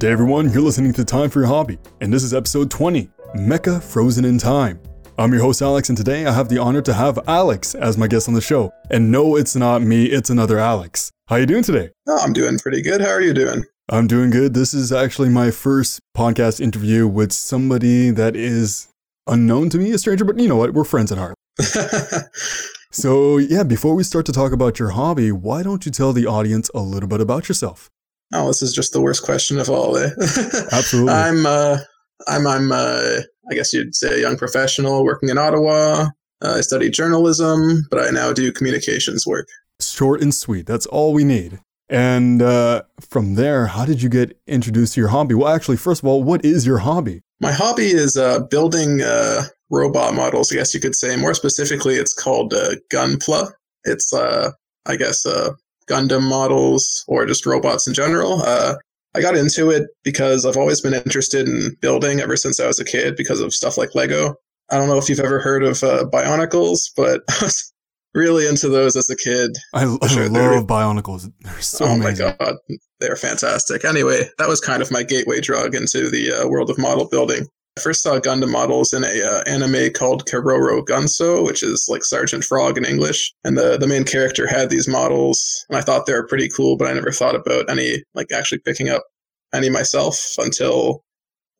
Good day, everyone. You're listening to Time for Your Hobby, and this is episode 20 Mecha Frozen in Time. I'm your host, Alex, and today I have the honor to have Alex as my guest on the show. And no, it's not me, it's another Alex. How are you doing today? Oh, I'm doing pretty good. How are you doing? I'm doing good. This is actually my first podcast interview with somebody that is unknown to me, a stranger, but you know what? We're friends at heart. so, yeah, before we start to talk about your hobby, why don't you tell the audience a little bit about yourself? Oh, this is just the worst question of all. Eh? Absolutely. I'm, uh, I'm, I'm, uh, I guess you'd say a young professional working in Ottawa. Uh, I study journalism, but I now do communications work. Short and sweet. That's all we need. And uh, from there, how did you get introduced to your hobby? Well, actually, first of all, what is your hobby? My hobby is uh, building uh, robot models, I guess you could say. More specifically, it's called uh, Gunpla. It's, uh, I guess, uh, Gundam models or just robots in general. Uh, I got into it because I've always been interested in building ever since I was a kid because of stuff like Lego. I don't know if you've ever heard of uh, Bionicles, but I was really into those as a kid. I, I Sure, love Bionicles. They're so oh amazing. my god, they're fantastic. Anyway, that was kind of my gateway drug into the uh, world of model building. I first saw Gundam models in a uh, anime called Keroro Gunso, which is like Sergeant Frog in English. And the the main character had these models, and I thought they were pretty cool, but I never thought about any like actually picking up any myself until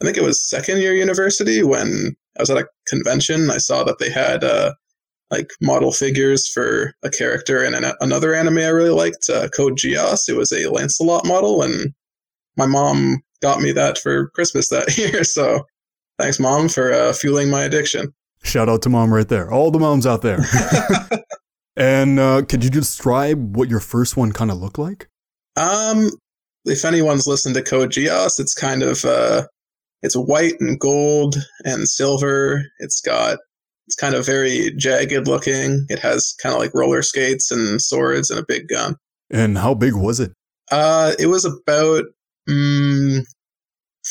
I think it was second year university when I was at a convention. I saw that they had uh, like model figures for a character in an, another anime I really liked, uh, Code Geass. It was a Lancelot model, and my mom got me that for Christmas that year. So thanks, mom, for uh, fueling my addiction. Shout out to mom right there. All the moms out there. and uh, could you describe what your first one kind of looked like? um, if anyone's listened to Code Geass, it's kind of uh, it's white and gold and silver. It's got it's kind of very jagged looking. It has kind of like roller skates and swords and a big gun. And how big was it? Uh, it was about mm,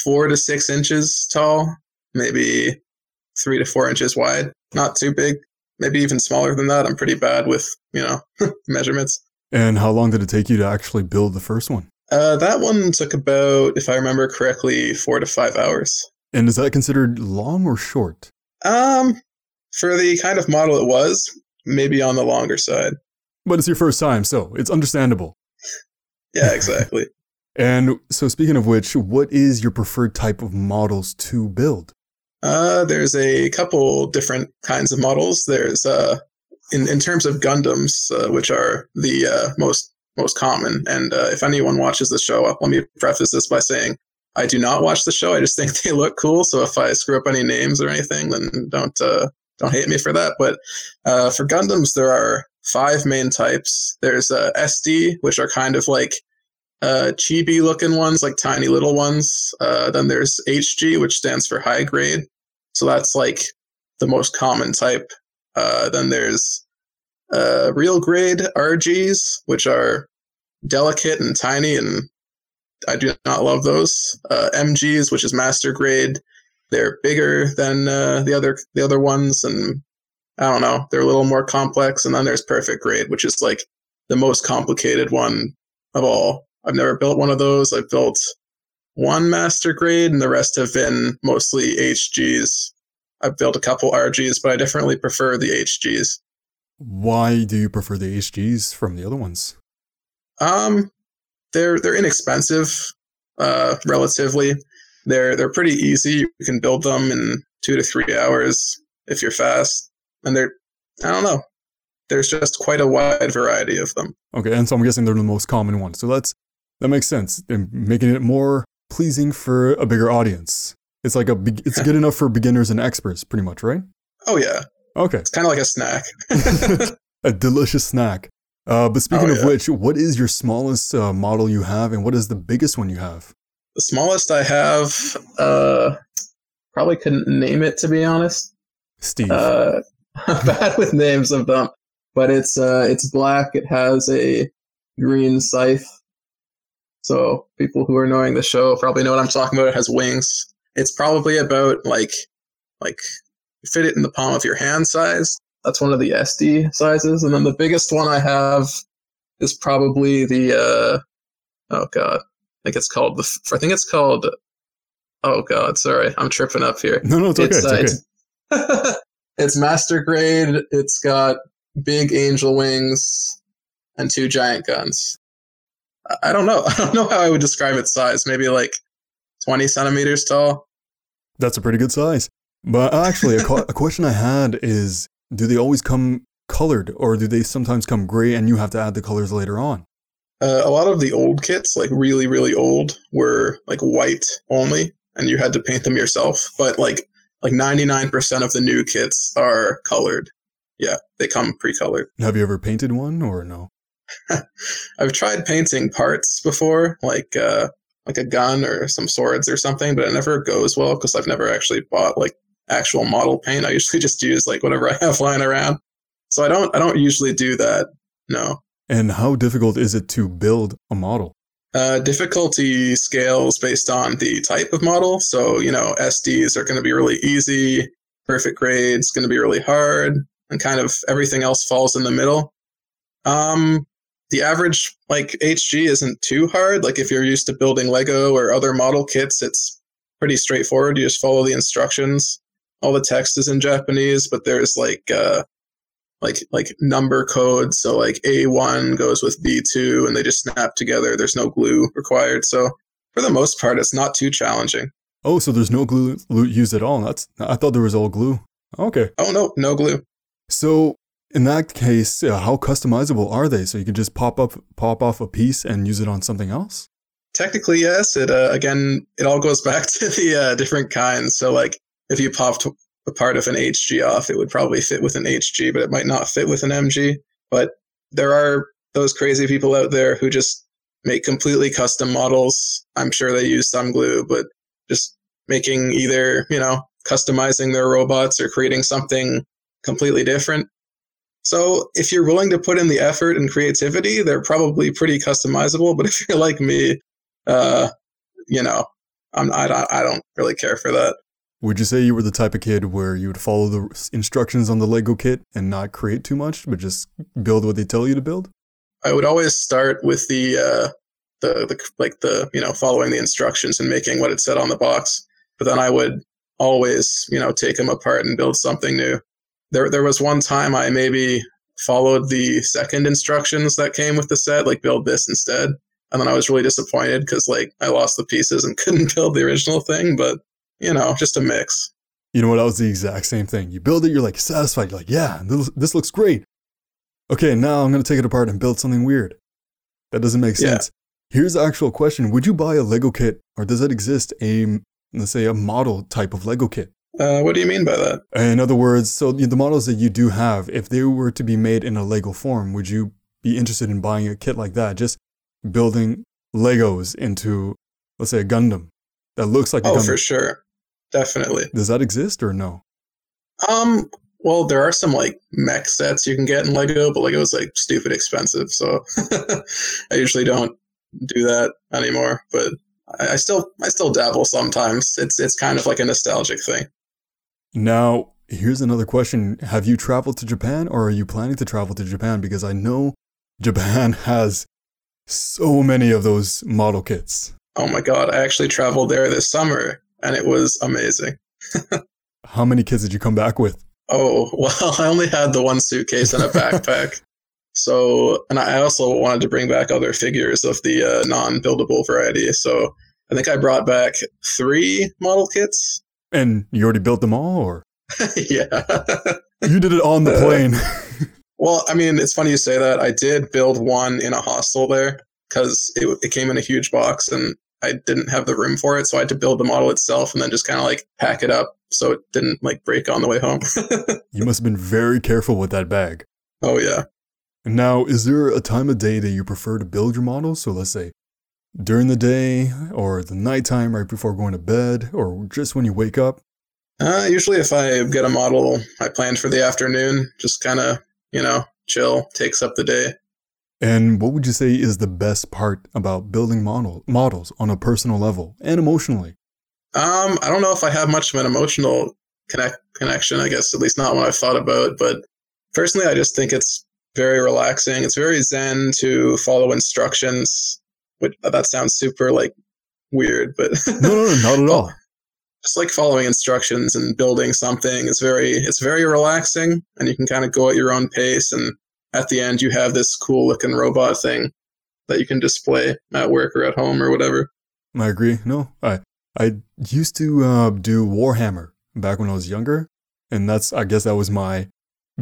four to six inches tall, maybe three to four inches wide. Not too big. Maybe even smaller than that. I'm pretty bad with you know measurements. And how long did it take you to actually build the first one? Uh, that one took about, if I remember correctly, four to five hours. And is that considered long or short? Um, for the kind of model it was, maybe on the longer side. But it's your first time, so it's understandable. Yeah, exactly. And so, speaking of which, what is your preferred type of models to build? Uh, there's a couple different kinds of models. There's uh, in in terms of Gundams, uh, which are the uh, most most common. And uh, if anyone watches the show, let me preface this by saying I do not watch the show. I just think they look cool. So if I screw up any names or anything, then don't uh, don't hate me for that. But uh, for Gundams, there are five main types. There's uh, SD, which are kind of like uh, chibi looking ones, like tiny little ones. Uh, then there's HG, which stands for high grade. So that's like the most common type. Uh, then there's uh, real grade RGs, which are delicate and tiny, and I do not love those. Uh, MGs, which is master grade, they're bigger than uh, the other the other ones, and I don't know, they're a little more complex. And then there's perfect grade, which is like the most complicated one of all. I've never built one of those. I've built one master grade, and the rest have been mostly HGs. I've built a couple RGs, but I definitely prefer the HGs. Why do you prefer the HGs from the other ones? Um, they're they're inexpensive, uh, relatively. They're they're pretty easy. You can build them in two to three hours if you're fast, and they're I don't know. There's just quite a wide variety of them. Okay, and so I'm guessing they're the most common ones. So that's that makes sense. They're making it more pleasing for a bigger audience. It's like a be- it's good enough for beginners and experts, pretty much, right? Oh yeah, Okay, it's kind of like a snack. a delicious snack. Uh, but speaking Oh, of yeah. which, what is your smallest uh, model you have, and what is the biggest one you have? the smallest I have, uh, probably couldn't name it to be honest. Steve. Uh, I'm bad with names of them, but it's uh, it's black. It has a green scythe. So people who are knowing the show probably know what I'm talking about. It has wings. It's probably about like like fit it in the palm of your hand size. That's one of the SD sizes, and then the biggest one I have is probably the uh, oh god, I think it's called the. I think it's called. Oh God, sorry, I'm tripping up here. No, no, it's okay. It's, uh, it's, okay. it's, it's master grade. It's got big angel wings and two giant guns. I don't know. I don't know how I would describe its size. Maybe like 20 centimeters tall. That's a pretty good size. But actually, a, a question I had is do they always come colored or do they sometimes come gray and you have to add the colors later on? Uh, a lot of the old kits, like really, really old, were like white only, and you had to paint them yourself. But like like 99% of the new kits are colored. Yeah, they come pre-colored. Have you ever painted one or no? I've tried painting parts before, like uh, like a gun or some swords or something, but it never goes well because I've never actually bought like actual model paint. I usually just use like whatever I have lying around. So I don't I don't usually do that. No. And how difficult is it to build a model? Uh, difficulty scales based on the type of model. So, you know, SDs are going to be really easy. Perfect grades going to be really hard, and kind of everything else falls in the middle. Um, the average like HG isn't too hard. Like if you're used to building Lego or other model kits, it's pretty straightforward. You just follow the instructions. All the text is in Japanese, but there's like uh, like like number codes. So like A1 goes with B2 and they just snap together. There's no glue required. So for the most part, it's not too challenging. Oh, so there's no glue used at all. That's I thought there was all glue. Okay. Oh no, no glue. So in that case, uh, how customizable are they? So you can just pop up pop off a piece and use it on something else. Technically, yes. It uh, again, it all goes back to the uh, different kinds. So like if you popped a part of an HG off, it would probably fit with an HG, but it might not fit with an MG. But there are those crazy people out there who just make completely custom models. I'm sure they use some glue, but just making either, you know, customizing their robots or creating something completely different. So if you're willing to put in the effort and creativity, they're probably pretty customizable. But if you're like me, uh, you know, I'm, I, I don't really care for that. Would you say you were the type of kid where you would follow the instructions on the Lego kit and not create too much, but just build what they tell you to build? I would always start with the uh, the the like the you know following the instructions and making what it said on the box. But then I would always you know take them apart and build something new. There there was one time I maybe followed the second instructions that came with the set, like build this instead. And then I was really disappointed because like I lost the pieces and couldn't build the original thing. But you know, just a mix. You know what? That was the exact same thing. You build it, you're like satisfied. You're like, yeah, this, this looks great. Okay, now I'm going to take it apart and build something weird. That doesn't make sense. Yeah. Here's the actual question Would you buy a Lego kit or does it exist a, let's say, a model type of Lego kit? Uh, what do you mean by that? In other words, so the models that you do have, if they were to be made in a Lego form, would you be interested in buying a kit like that? Just building Legos into, let's say, a Gundam that looks like a oh, Gundam. for sure definitely. Does that exist or no? Um, well, there are some like mech sets you can get in Lego, but Lego is like stupid expensive, so I usually don't do that anymore. But I, I still I still dabble sometimes. It's it's kind of like a nostalgic thing. Now, here's another question: Have you traveled to Japan, or are you planning to travel to Japan? Because I know Japan has so many of those model kits. Oh my god! I actually traveled there this summer and it was amazing. How many kids did you come back with? Oh, well, I only had the one suitcase and a backpack. so, and I also wanted to bring back other figures of the uh, non buildable variety. So I think I brought back three model kits. And you already built them all, or? yeah. you did it on the uh, plane. well, I mean, it's funny you say that. I did build one in a hostel there because it, it came in a huge box and I didn't have the room for it, so I had to build the model itself and then just kind of like pack it up so it didn't like break on the way home. you must have been very careful with that bag. Oh yeah. Now, is there a time of day that you prefer to build your models? So let's say during the day or the nighttime right before going to bed or just when you wake up? Uh, usually if I get a model I planned for the afternoon, just kind of, you know, chill, takes up the day. And what would you say is the best part about building model, models on a personal level and emotionally? Um, I don't know if I have much of an emotional connect, connection, I guess, at least not what I've thought about. But personally, I just think it's very relaxing. It's very zen to follow instructions. Which that sounds super like weird, but no, no, no, not at all. Just like following instructions and building something is very it's very relaxing, and you can kind of go at your own pace. And at the end, you have this cool looking robot thing that you can display at work or at home or whatever. I agree. No, I I used to uh, do Warhammer back when I was younger, and that's I guess that was my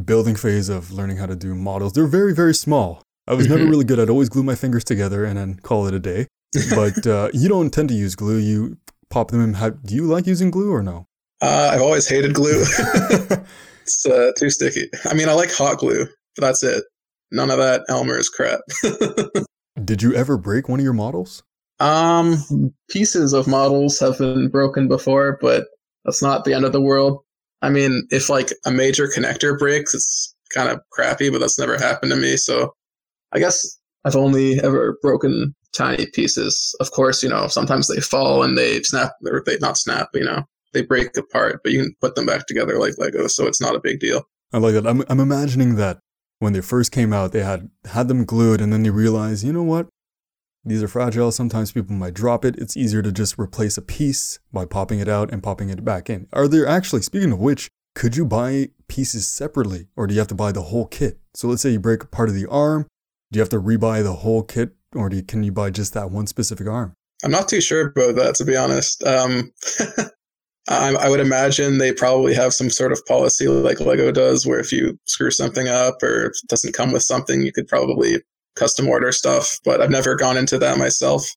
building phase of learning how to do models. They're very very small. I was never mm-hmm. really good. I'd always glue my fingers together and then call it a day. But uh, you don't tend to use glue. You pop them in. How, do you like using glue or no? Uh, I've always hated glue. it's uh, too sticky. I mean, I like hot glue, but that's it. None of that Elmer's crap. Did you ever break one of your models? Um, pieces of models have been broken before, but that's not the end of the world. I mean, if like a major connector breaks, it's kind of crappy, but that's never happened to me. So I guess I've only ever broken tiny pieces. Of course, you know, sometimes they fall and they snap, or they not snap, you know, they break apart, but you can put them back together like Lego, so it's not a big deal. I like that. I'm, I'm imagining that when they first came out, they had had them glued, and then they realized, you know what? These are fragile. Sometimes people might drop it. It's easier to just replace a piece by popping it out and popping it back in. Are there actually, speaking of which, could you buy pieces separately, or do you have to buy the whole kit? So let's say you break part of the arm. Do you have to rebuy the whole kit, or you, can you buy just that one specific arm? I'm not too sure about that, to be honest. Um, I, I, would imagine they probably have some sort of policy like Lego does, where if you screw something up or it doesn't come with something, you could probably custom order stuff. But I've never gone into that myself.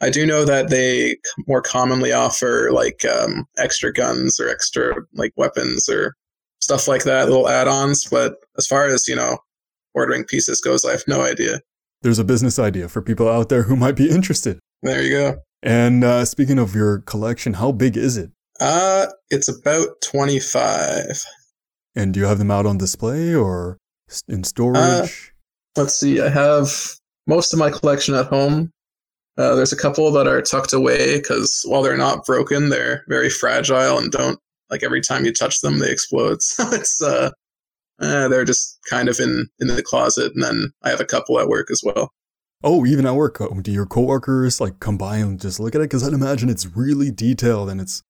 I do know that they more commonly offer like um, extra guns or extra like weapons or stuff like that, little add-ons. But as far as you know, ordering pieces goes, I have no idea. There's a business idea for people out there who might be interested. There you go. And uh, speaking of your collection, how big is it? Uh, it's about 25. And do you have them out on display or in storage? Uh, let's see. I have most of my collection at home. Uh, there's a couple that are tucked away because while they're not broken, they're very fragile and don't like every time you touch them, they explode. So it's uh, uh, they're just kind of in in the closet. And then I have a couple at work as well. Oh, even at work, oh, do your coworkers like come by and just look at it? Because I'd imagine it's really detailed and it's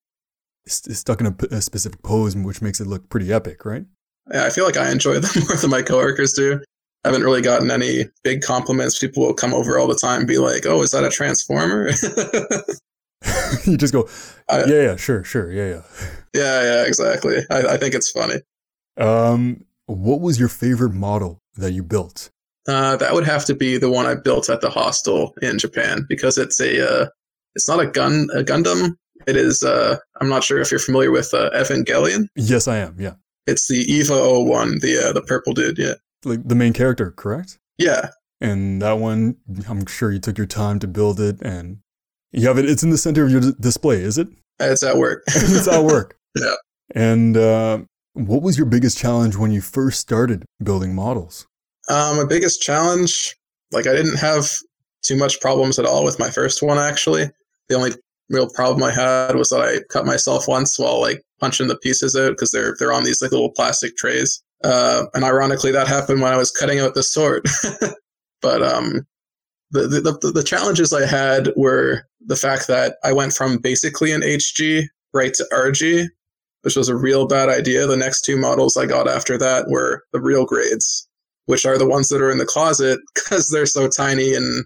stuck in a, a, specific pose, which makes it look pretty epic, right? Yeah, I feel like I enjoy them more than my coworkers do. I haven't really gotten any big compliments. People will come over all the time and be like, "Oh, is that a transformer?" you just go, "Yeah, yeah, sure, sure, yeah, yeah." Yeah, yeah, exactly. I, I think it's funny. Um, what was your favorite model that you built? Uh, that would have to be the one I built at the hostel in Japan because it's a uh, it's not a gun a Gundam, it is. Uh, I'm not sure if you're familiar with uh, Evangelion. Yes, I am. Yeah. It's the Eva 01, the uh, the purple dude. Yeah. Like the main character, correct? Yeah. And that one, I'm sure you took your time to build it, and you have it. It's in the center of your d- display, is it? It's at work. it's at work. yeah. And uh, what was your biggest challenge when you first started building models? Um, my biggest challenge, like I didn't have too much problems at all with my first one. Actually, the only real problem I had was that I cut myself once while like punching the pieces out because they're they're on these like little plastic trays. Uh, and ironically, that happened when I was cutting out the sword. but um, the, the the challenges I had were the fact that I went from basically an HG right to RG, which was a real bad idea. The next two models I got after that were the real grades, which are the ones that are in the closet because they're so tiny and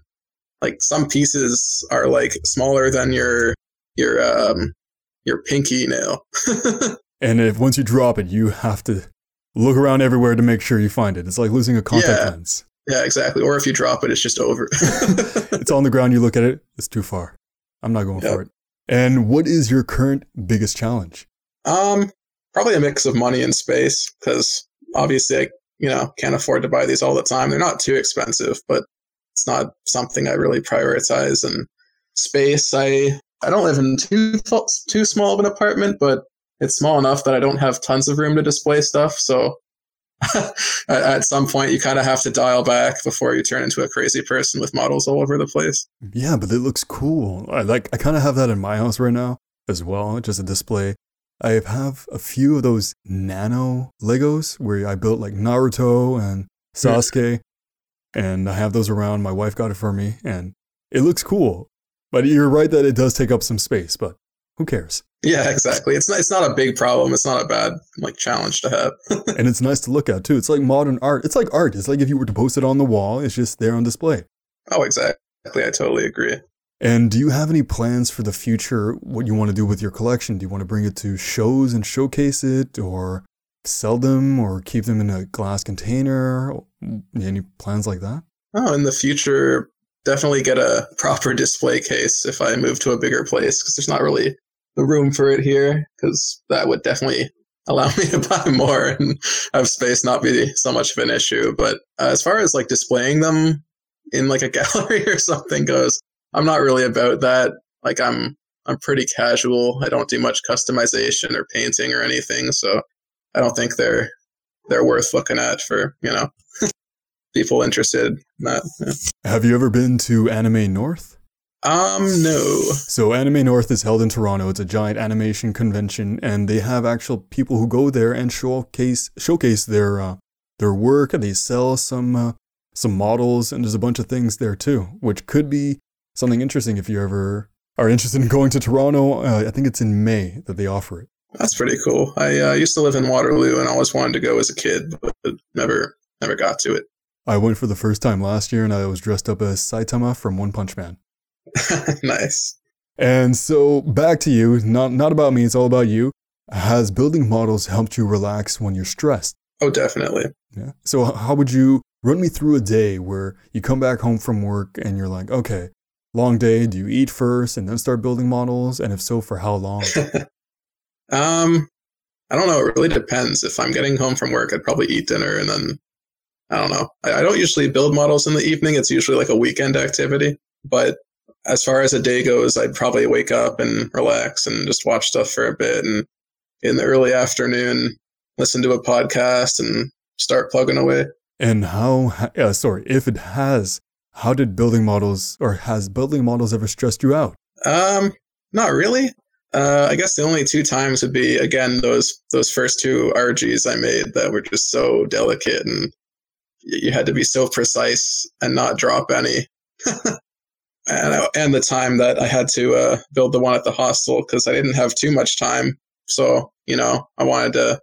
like some pieces are like smaller than your your um your pinky nail. and if once you drop it, you have to look around everywhere to make sure you find it. It's like losing a contact yeah. lens. Yeah, exactly. Or if you drop it, it's just over. it's on the ground. You look at it. It's too far. I'm not going yep. for it. And what is your current biggest challenge? Um, probably a mix of money and space because obviously I, you know, can't afford to buy these all the time. They're not too expensive, but it's not something I really prioritize. And space, I I don't live in too too small of an apartment, but it's small enough that I don't have tons of room to display stuff. So at some point, you kind of have to dial back before you turn into a crazy person with models all over the place. Yeah, but it looks cool. I like. I kind of have that in my house right now as well, just a display. I have a few of those nano Legos where I built like Naruto and Sasuke, and I have those around. My wife got it for me, and it looks cool. But you're right that it does take up some space, but who cares? Yeah, exactly. It's not, it's not a big problem. It's not a bad like challenge to have. and it's nice to look at too. It's like modern art. It's like art. It's like if you were to post it on the wall, it's just there on display. Oh, exactly. I totally agree. And do you have any plans for the future? What you want to do with your collection? Do you want to bring it to shows and showcase it, or sell them, or keep them in a glass container? Any plans like that? Oh, in the future, definitely get a proper display case if I move to a bigger place because there's not really the room for it here because that would definitely allow me to buy more and have space not be so much of an issue. But uh, as far as like displaying them in like a gallery or something goes, I'm not really about that. Like I'm I'm pretty casual. I don't do much customization or painting or anything, so I don't think they're they're worth looking at for, you know, people interested in that. Yeah. Have you ever been to Anime North? Um, no. So Anime North is held in Toronto. It's a giant animation convention, and they have actual people who go there and showcase showcase their uh, their work, and they sell some uh, some models, and there's a bunch of things there too, which could be something interesting if you ever are interested in going to Toronto. Uh, I think it's in May that they offer it. That's pretty cool. I uh, used to live in Waterloo and always wanted to go as a kid, but never never got to it. I went for the first time last year and I was dressed up as Saitama from One Punch Man. nice. And so back to you, not not about me, it's all about you. Has building models helped you relax when you're stressed? Oh, definitely. Yeah. So how would you run me through a day where you come back home from work and you're like, okay, long day, do you eat first and then start building models? And if so, for how long? um, I don't know. It really depends. If I'm getting home from work, I'd probably eat dinner and then I don't know. I, I don't usually build models in the evening. It's usually like a weekend activity. But as far as a day goes, I'd probably wake up and relax and just watch stuff for a bit. And in the early afternoon, listen to a podcast and start plugging away. And how, uh, sorry, if it has, how did building models or has building models ever stressed you out? Um, not really. Uh, I guess the only two times would be again those those first two RGs I made that were just so delicate and you had to be so precise and not drop any. and and the time that I had to uh, build the one at the hostel because I didn't have too much time. So you know, I wanted to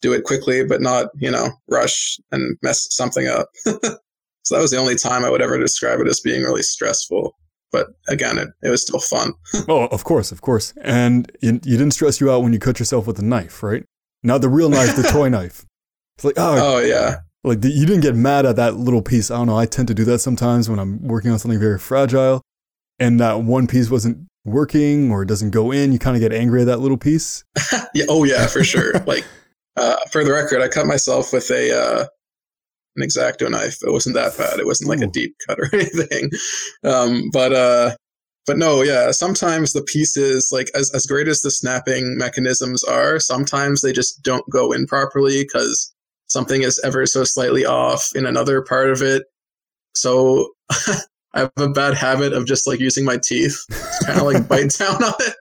do it quickly, but not you know rush and mess something up. so that was the only time I would ever describe it as being really stressful. But again, it, it was still fun. oh, of course, of course. And you, you didn't stress you out when you cut yourself with a knife, right? Not the real knife, the toy knife. It's like, oh, oh yeah. Like the, you didn't get mad at that little piece. I don't know. I tend to do that sometimes when I'm working on something very fragile, and that one piece wasn't working or it doesn't go in. You kind of get angry at that little piece. yeah. Oh yeah, for sure. like uh, for the record, I cut myself with a uh, an X-Acto knife. It wasn't that bad. It wasn't like Ooh. a deep cut or anything. Um, but uh, but no, yeah. Sometimes the pieces, like as as great as the snapping mechanisms are, sometimes they just don't go in properly because something is ever so slightly off in another part of it. So I have a bad habit of just like using my teeth, kind of like bite down on it.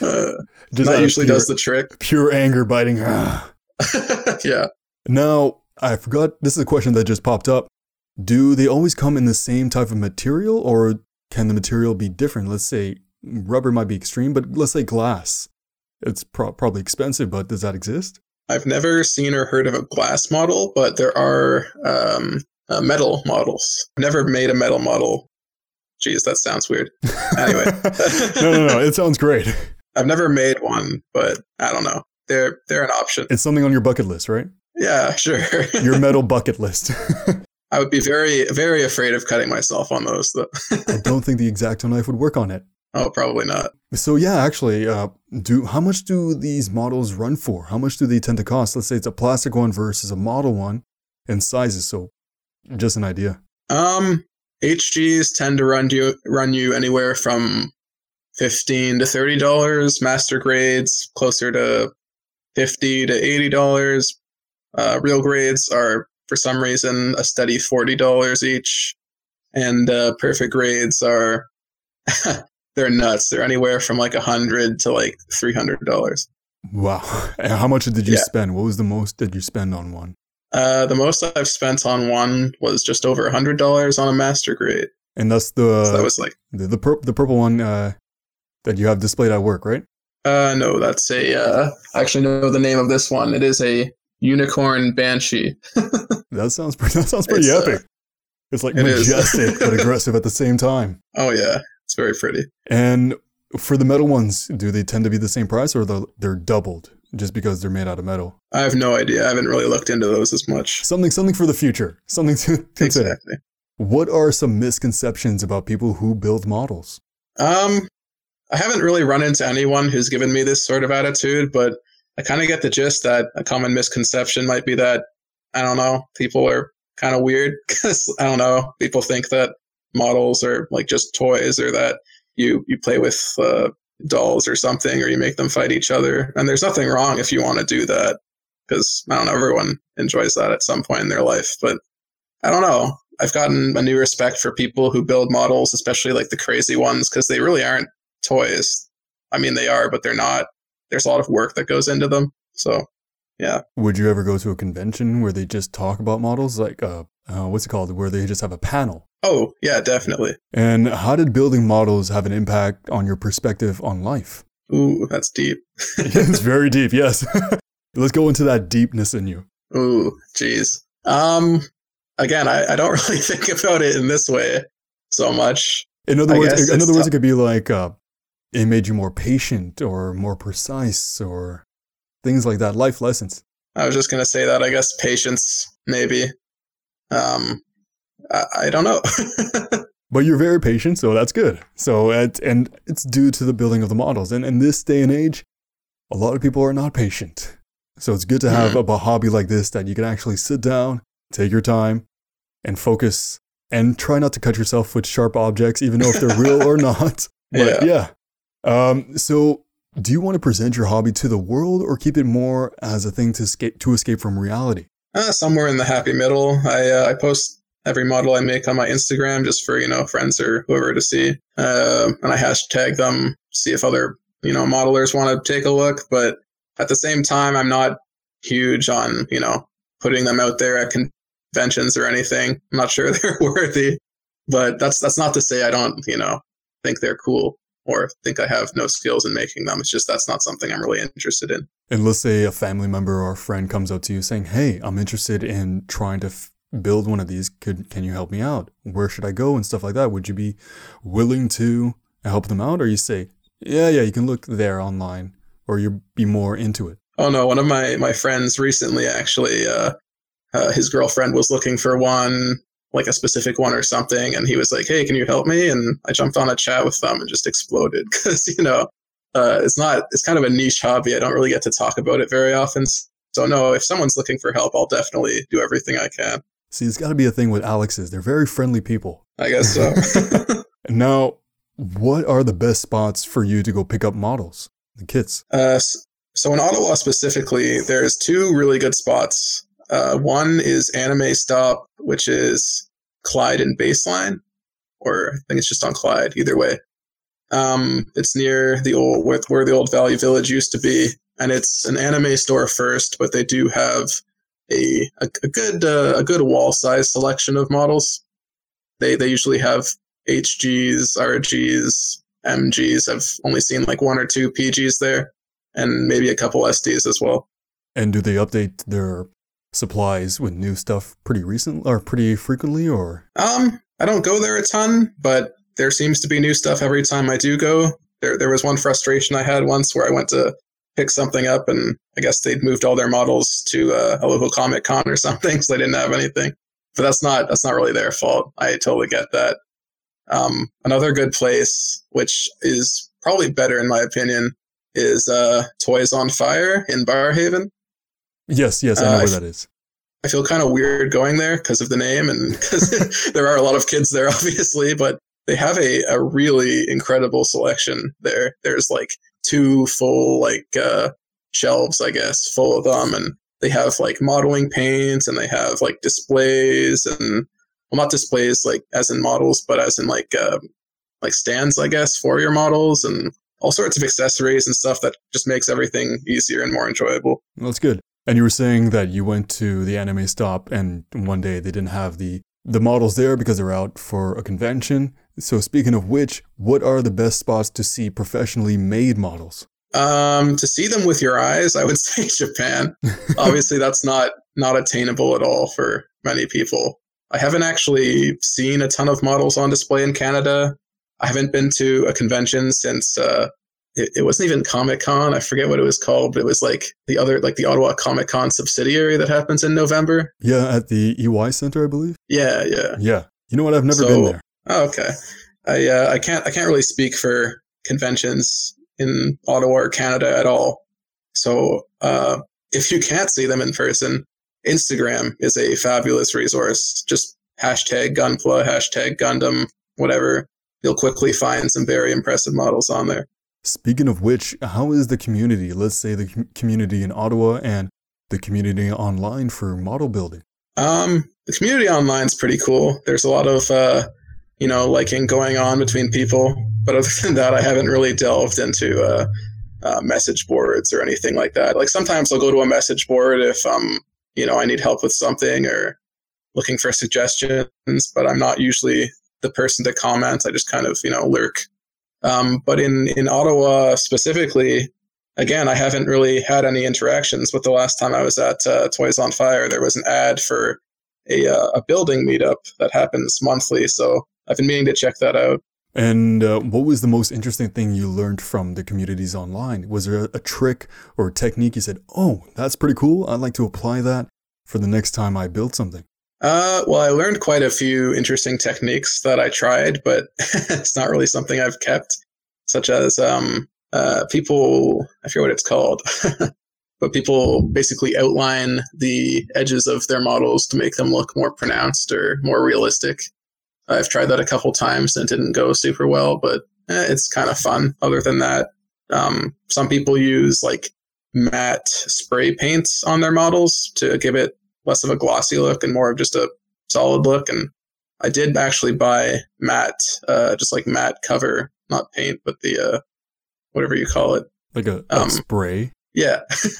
Uh, that usually pure, does the trick. Pure anger biting. yeah. Now, I forgot. This is a question that just popped up. Do they always come in the same type of material or can the material be different? Let's say rubber might be extreme, but let's say glass. It's pro- probably expensive, but does that exist? I've never seen or heard of a glass model, but there are um, uh, metal models. I've never made a metal model. Geez, that sounds weird. Anyway, no, no, no, it sounds great. I've never made one, but I don't know. They're they're an option. It's something on your bucket list, right? Yeah, sure. your metal bucket list. I would be very very afraid of cutting myself on those. Though. I don't think the X-Acto knife would work on it. Oh, probably not. So yeah, actually, uh, do how much do these models run for? How much do they tend to cost? Let's say it's a plastic one versus a model one, and sizes. So, just an idea. Um, HGs tend to run you run you anywhere from fifteen to thirty dollars. Master grades closer to fifty to eighty dollars. Uh, real grades are for some reason a steady forty dollars each, and uh, perfect grades are they're nuts. They're anywhere from like a hundred to like three hundred dollars. Wow! And how much did you yeah. spend? What was the most did you spend on one? Uh, the most I've spent on one was just over a hundred dollars on a master grade. And that's the So that was like, the the, pur- the purple one uh, that you have displayed at work, right? uh, no, that's a, uh, I actually know the name of this one. It is a unicorn banshee. That sounds pretty. That sounds pretty It's, uh, epic. it's like it majestic but aggressive at the same time. Oh yeah, it's very pretty. And for the metal ones, do they tend to be the same price or the, they're doubled just because they're made out of metal? I have no idea. I haven't really looked into those as much. Something something for the future. Something to consider. Exactly. What are some misconceptions about people who build models? Um, I haven't really run into anyone who's given me this sort of attitude, but I kind of get the gist that a common misconception might be that I don't know, people are kind of weird because I don't know, people think that models are like just toys or that you you play with uh, dolls or something or you make them fight each other, and there's nothing wrong if you want to do that because I don't know, everyone enjoys that at some point in their life, but I don't know. I've gotten a new respect for people who build models, especially like the crazy ones, because they really aren't toys. I mean, they are, but they're not. There's a lot of work that goes into them. So, yeah. Would you ever go to a convention where they just talk about models, like uh, uh, what's it called, where they just have a panel? Oh, yeah, definitely. And how did building models have an impact on your perspective on life? Ooh, that's deep. it's very deep. Yes. Let's go into that deepness in you. Ooh, jeez. Um, again, I, I don't really think about it in this way so much. In other I words, in other words, tough. it could be like uh, it made you more patient or more precise or things like that. Life lessons. I was just gonna say that. I guess patience, maybe. Um, I, I don't know. But you're very patient, so that's good. So it, and it's due to the building of the models. And in this day and age, a lot of people are not patient. So it's good to have Mhm. a hobby like this that you can actually sit down, take your time, and focus, and try not to cut yourself with sharp objects, even though if they're real or not. But yeah. Um, so do you want to present your hobby to the world or keep it more as a thing to escape to escape from reality? uh, somewhere in the happy middle. I uh, I post every model I make on my Instagram just for you know friends or whoever to see, uh, and I hashtag them, see if other you know modelers want to take a look. But at the same time, I'm not huge on you know putting them out there at conventions or anything. I'm not sure they're worthy, but that's that's not to say I don't you know think they're cool or think I have no skills in making them. It's just that's not something I'm really interested in. And let's say a family member or a friend comes up to you saying, "Hey, I'm interested in trying to f- build one of these. Could can you help me out? Where should I go and stuff like that? Would you be willing to help them out, or you say, yeah, yeah, you can look there online, or you'd be more into it? Oh no, one of my my friends recently actually uh, uh his girlfriend was looking for one like a specific one or something and he was like, "Hey, can you help me?" and I jumped on a chat with them and just exploded cuz you know, uh it's not it's kind of a niche hobby. I don't really get to talk about it very often. So no, if someone's looking for help, I'll definitely do everything I can. See, it's got to be a thing with Alex's. They're very friendly people. I guess so. Now, what are the best spots for you to go pick up models, the kits? Uh, so in Ottawa specifically, there's two really good spots. Uh, one is Anime Stop, which is Clyde and Baseline, or I think it's just on Clyde. Either way, um, it's near the old where the old Value Village used to be, and it's an anime store first, but they do have a a, a good uh, a good wall size selection of models. They they usually have HGs, RGs, MGs. I've only seen like one or two PGs there, and maybe a couple SDs as well. And do they update their supplies with new stuff pretty recent or pretty frequently, or Um, I don't go there a ton, but there seems to be new stuff every time I do go. There, there was one frustration I had once where I went to pick something up, and I guess they'd moved all their models to uh, a local Comic Con or something, so they didn't have anything. But that's not that's not really their fault. I totally get that. Um, another good place, which is probably better in my opinion, is uh, Toys on Fire in Barrhaven. Yes, yes, I know Uh, where that is. I feel kind of weird going there because of the name and because there are a lot of kids there, obviously, but they have a, a really incredible selection there. There's like two full, like, uh, shelves, I guess, full of them. And they have like modeling paints and they have like displays and, well, not displays like as in models, but as in like, um, like stands, I guess, for your models and all sorts of accessories and stuff that just makes everything easier and more enjoyable. Well, That's good. And you were saying that you went to the anime stop and one day they didn't have the the models there because they're out for a convention. So speaking of which, what are the best spots to see professionally made models? Um, to see them with your eyes, I would say Japan. Obviously, that's not not attainable at all for many people. I haven't actually seen a ton of models on display in Canada. I haven't been to a convention since uh, it, it, wasn't even Comic Con. I forget what it was called, but it was like the other, like the Ottawa Comic Con subsidiary that happens in November. Yeah, at the EY Center, I believe. Yeah, yeah, yeah. You know what? I've never so, been there. Oh, okay. I uh, I can't I can't really speak for conventions in Ottawa or Canada at all. So uh, if you can't see them in person, Instagram is a fabulous resource. Just hashtag Gunpla, hashtag Gundam, whatever. You'll quickly find some very impressive models on there. Speaking of which, how is the community? Let's say the community in Ottawa and the community online for model building. Um, the community online is pretty cool. There's a lot of uh, you know liking going on between people, but other than that, I haven't really delved into uh, uh, message boards or anything like that. Like sometimes I'll go to a message board if um you know I need help with something or looking for suggestions, but I'm not usually the person to comment. I just kind of you know lurk um, but in, in Ottawa specifically, again, I haven't really had any interactions. But the last time I was at uh, Toys on Fire, there was an ad for a, uh, a building meetup that happens monthly. So I've been meaning to check that out. And uh, what was the most interesting thing you learned from the communities online? Was there a, a trick or a technique you said, oh, that's pretty cool. I'd like to apply that for the next time I build something? Uh, well, I learned quite a few interesting techniques that I tried, but it's not really something I've kept, such as um, uh, people, I forget what it's called, but people basically outline the edges of their models to make them look more pronounced or more realistic. I've tried that a couple times and it didn't go super well, but eh, it's kind of fun. Other than that, um, some people use like matte spray paints on their models to give it less of a glossy look and more of just a solid look. And I did actually buy matte, uh, just like matte cover, not paint, but the uh, whatever you call it, like a, a um, spray. Yeah,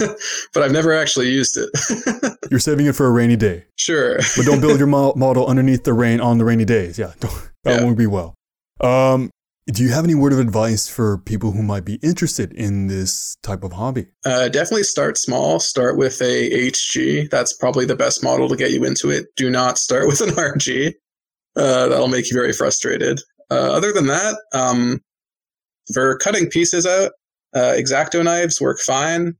but I've never actually used it. You're saving it for a rainy day. Sure, but don't build your model underneath the rain on the rainy days. Yeah, that yeah. won't be well. Um, do you have any word of advice for people who might be interested in this type of hobby? Uh, definitely start small. Start with a HG. That's probably the best model to get you into it. Do not start with an RG. Uh, that'll make you very frustrated. Uh, other than that, um, for cutting pieces out, uh, X-Acto knives work fine,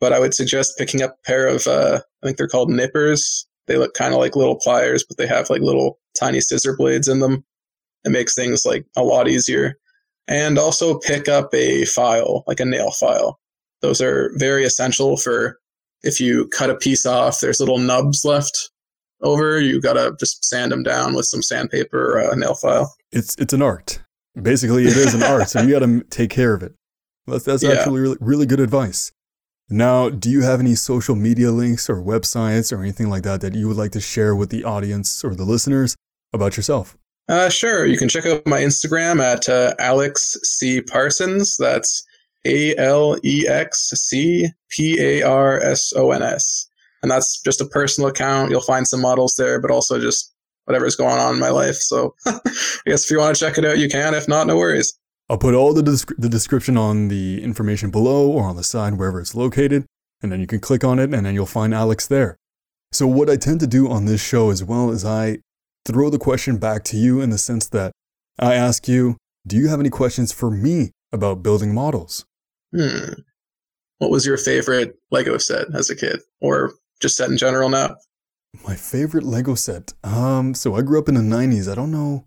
but I would suggest picking up a pair of, uh, I think they're called nippers. They look kind of like little pliers, but they have like little tiny scissor blades in them. It makes things like a lot easier. And also pick up a file, like a nail file. Those are very essential for if you cut a piece off, there's little nubs left over. You gotta just sand them down with some sandpaper or a nail file. It's it's an art. Basically, it is an art, so you gotta take care of it. That's that's yeah. actually really, really good advice. Now, do you have any social media links or websites or anything like that that you would like to share with the audience or the listeners about yourself? Uh, sure. You can check out my Instagram at uh, Alex C Parsons. That's A L E X C P A R S O N S. And that's just a personal account. You'll find some models there, but also just whatever's going on in my life. So I guess if you want to check it out, you can. If not, no worries. I'll put all the, descri- the description on the information below or on the side, wherever it's located. And then you can click on it and then you'll find Alex there. So, what I tend to do on this show as well is I throw the question back to you in the sense that I ask you, do you have any questions for me about building models? Hmm. What was your favorite Lego set as a kid or just set in general now? My favorite Lego set. Um, so I grew up in the 90s. I don't know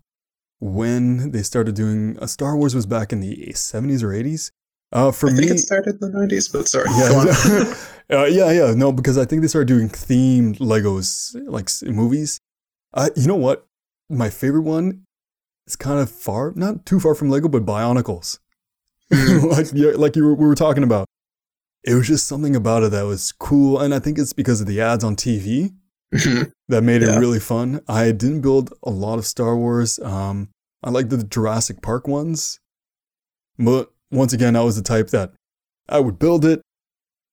when they started doing uh, Star Wars was back in the 70s or 80s. Uh, for I me, think it started in the 90s, but sorry. Yeah, uh, yeah, yeah. No, because I think they started doing themed Legos, like movies. Uh, you know what? My favorite one is kind of far, not too far from Lego, but Bionicles. Hmm. like, yeah, like you were, we were talking about. It was just something about it that was cool. And I think it's because of the ads on TV that made yeah. it really fun. I didn't build a lot of Star Wars. Um, I like the Jurassic Park ones. But once again, I was the type that I would build it,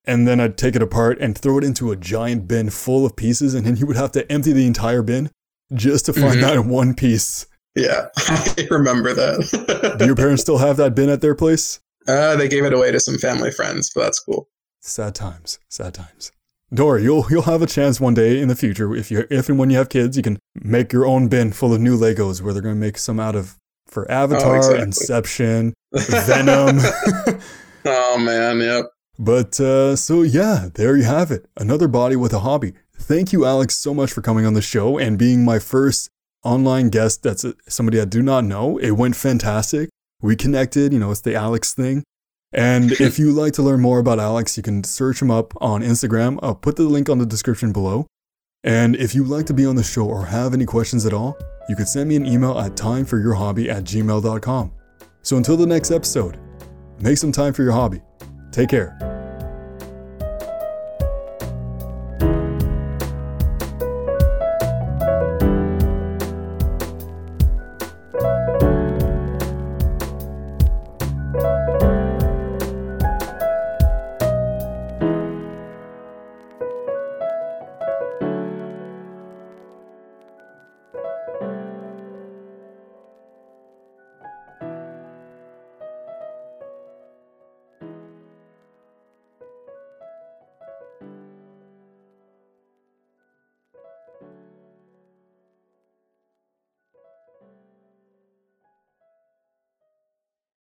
and then I'd take it apart and throw it into a giant bin full of pieces, and then you would have to empty the entire bin just to find mm-hmm. that one piece. Yeah, I remember that. Do your parents still have that bin at their place? Uh, they gave it away to some family friends, but that's cool. Sad times, sad times. Dory, you'll you'll have a chance one day in the future if you if and when you have kids, you can make your own bin full of new Legos where they're going to make some out of for Avatar, oh, exactly. Inception, Venom. oh man, yep. But uh, so yeah, there you have it. Another body with a hobby. Thank you, Alex, so much for coming on the show and being my first online guest. That's somebody I do not know. It went fantastic. We connected. You know, it's the Alex thing. And if you like to learn more about Alex, you can search him up on Instagram. I'll put the link on the description below. And if you'd like to be on the show or have any questions at all, you could send me an email at timeforyourhobby at gmail.com. So until the next episode, make some time for your hobby. Take care.